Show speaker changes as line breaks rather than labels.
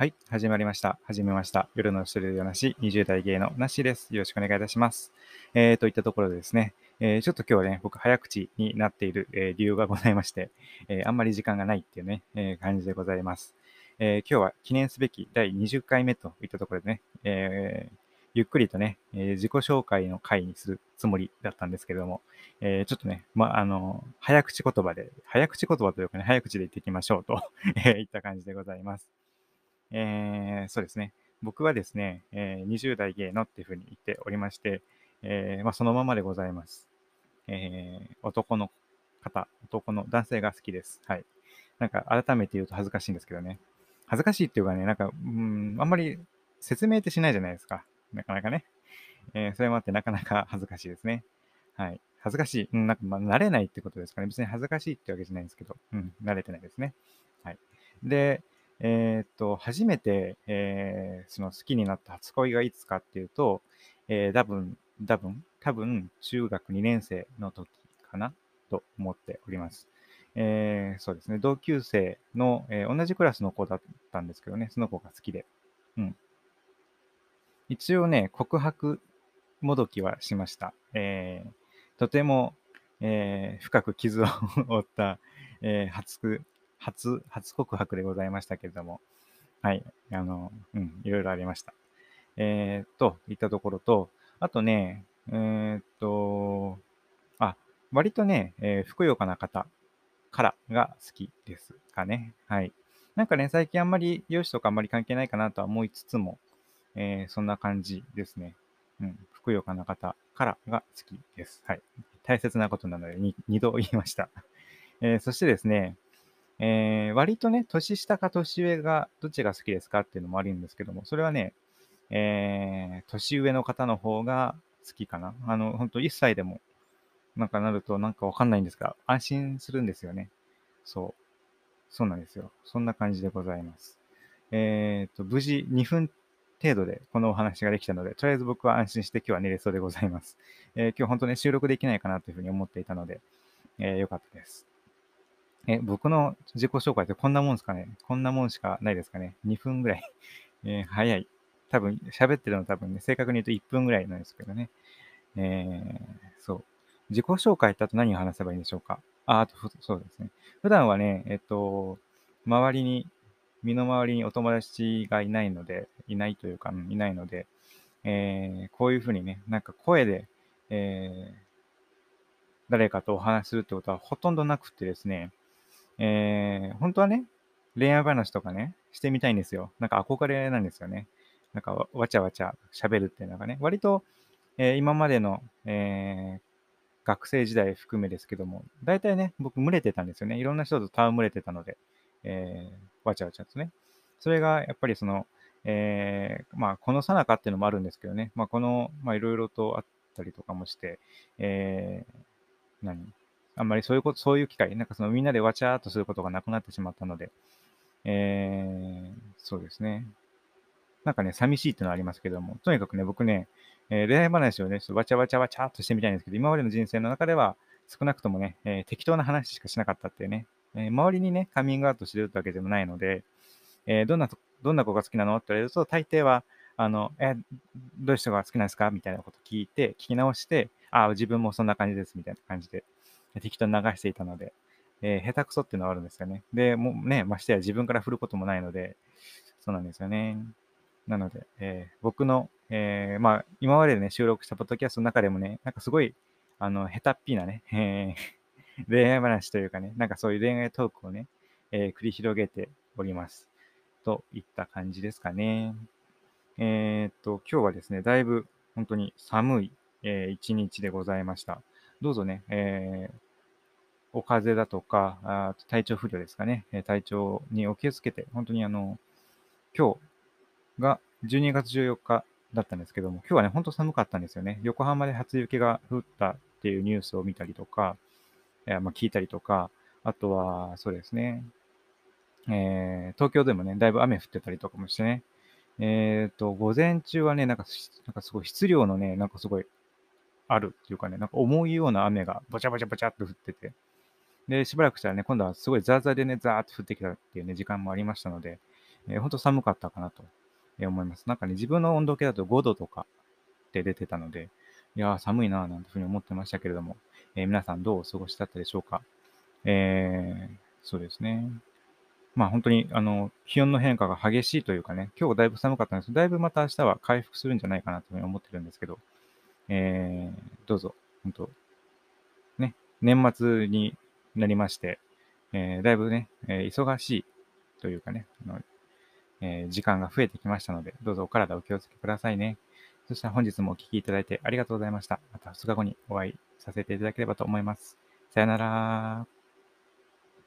はい、始まりました。始めました。夜の一人で話、20代芸のなしです。よろしくお願いいたします。えー、といったところでですね、えーちょっと今日はね、僕早口になっている、えー理由がございまして、えーあんまり時間がないっていうね、え感じでございます。え今日は記念すべき第20回目といったところでね、えゆっくりとね、え自己紹介の回にするつもりだったんですけれども、えちょっとね、ま、あの、早口言葉で、早口言葉というかね、早口で言っていきましょうと、えいった感じでございます。えーそうですね。僕はですね、えー20代芸のっていうふうに言っておりまして、えーまあ、そのままでございます。えー男の方、男の男性が好きです。はい。なんか改めて言うと恥ずかしいんですけどね。恥ずかしいっていうかね、なんか、うん、あんまり説明ってしないじゃないですか。なかなかね。えーそれもあってなかなか恥ずかしいですね。はい。恥ずかしい。うん、なんか、まあ、慣れないってことですかね。別に恥ずかしいってわけじゃないんですけど、うん、慣れてないですね。はい。で、えーっと、初めて、えーその好きになった初恋がいつかっていうと、えー多分、多分、多分、中学2年生の時かなと思っております。えーそうですね、同級生の、えー同じクラスの子だったんですけどね、その子が好きで。うん。一応ね、告白もどきはしました。えーとても、えー深く傷を負った、えー初、初、初告白でございましたけれども、はい、あの、うん、いろいろありました。えー、と、いったところと、あとね、えーっと、あ、割とね、えーふくよかな方からが好きですかね。はい。なんかね、最近あんまり容姿とかあんまり関係ないかなとは思いつつも、えーそんな感じですね。うん、ふくよかな方からが好きです。はい。大切なことなのでに2度言いました。えーそしてですね、えー割とね、年下か年上がどっちが好きですかっていうのもあるんですけども、それはね、えー年上の方の方が好きかな。あの、本当1歳でも、なんかなるとなんかわかんないんですが、安心するんですよね。そう。そうなんですよ。そんな感じでございます。えっ、と、無事2分程度でこのお話ができたので、とりあえず僕は安心して今日は寝れそうでございます。えー今日本当ね、収録できないかなというふうに思っていたので、えーよかったです。え、僕の自己紹介ってこんなもんですかね？こんなもんしかないですかね ?2 分ぐらい。えー早い。多分、喋ってるの多分ね、正確に言うと1分ぐらいなんですけどね。えーそう。自己紹介ってあと何を話せばいいんでしょうか？あ、あと、そうですね。普段はね、えっと、周りに、身の回りにお友達がいないので、いないというか、いないので、えーこういうふうにね、なんか声で、えー誰かとお話しするってことはほとんどなくてですね、えー本当はね、恋愛話とかね、してみたいんですよ。なんか憧れなんですよね。なんかわちゃわちゃ喋るっていうのがね、割と、えー今までの、えー学生時代含めですけども、大体ね、僕群れてたんですよね。いろんな人と戯れてたので、えーわちゃわちゃとね。それがやっぱりその、えーまあ、この最中っていうのもあるんですけどね、まあ、この、まあ、いろいろとあったりとかもして、えー何？あんまりそういうこと、そういう機会、なんかそのみんなでわちゃーっとすることがなくなってしまったので、えーそうですね。なんかね、寂しいっていうのはありますけども、とにかくね、僕ね、えー恋愛話をね、ちょっとわちゃわちゃわちゃっとしてみたいんですけど、今までの人生の中では、少なくともね、えー適当な話しかしなかったっていうね、えー周りにね、カミングアウトしてるってわけでもないので、えーどんな、どんな子が好きなのって言われると、大抵は、あの、え、どういう人が好きなんですかみたいなこと聞いて、聞き直して、ああ、自分もそんな感じです、みたいな感じで、適当に流していたので、えー下手くそっていうのはあるんですよね。で、もうね、ましてや自分から振ることもないので、そうなんですよね。なので、えー僕の、えーまあ、今までね、収録したポッドキャストの中でもね、なんかすごい、あの、下手っぴなね、えー恋愛話というかね、なんかそういう恋愛トークをね、え繰り広げております。といった感じですかね。えっと、今日はですね、だいぶ本当に寒い、えー一日でございました。どうぞね、えーお風邪だとか、あ体調不良ですかね、えー体調にお気をつけて、本当にあの、今日が12月14日だったんですけども、今日はね、本当寒かったんですよね。横浜で初雪が降ったっていうニュースを見たりとか、えーまあ、聞いたりとか、あとは、そうですね、えー東京でもね、だいぶ雨降ってたりとかもしてね、えっ、と、午前中はね、なんか、なんかすごい質量のね、なんかすごいあるっていうかね、なんか重いような雨がぼちゃぼちゃぼちゃっと降ってて、で、しばらくしたらね、今度はすごいザーザーでね、ザーっと降ってきたっていうね、時間もありましたので、えー、本当寒かったかなと思います。なんかね、自分の温度計だと5度とかって出てたので、いやー、寒いなーなんてふうに思ってましたけれども、えー、皆さんどうお過ごしだったでしょうか。えー、そうですね。まあ本当にあの気温の変化が激しいというかね、今日だいぶ寒かったんですけど、だいぶまた明日は回復するんじゃないかなというふうに思ってるんですけど、えー、どうぞ、本当、ね、年末になりまして、えー、だいぶね、えー、忙しいというかね、あのえ、時間が増えてきましたので、どうぞお体お気をつけくださいね。そしたら本日もお聴きいただいてありがとうございました。また2日後にお会いさせていただければと思います。さよなら。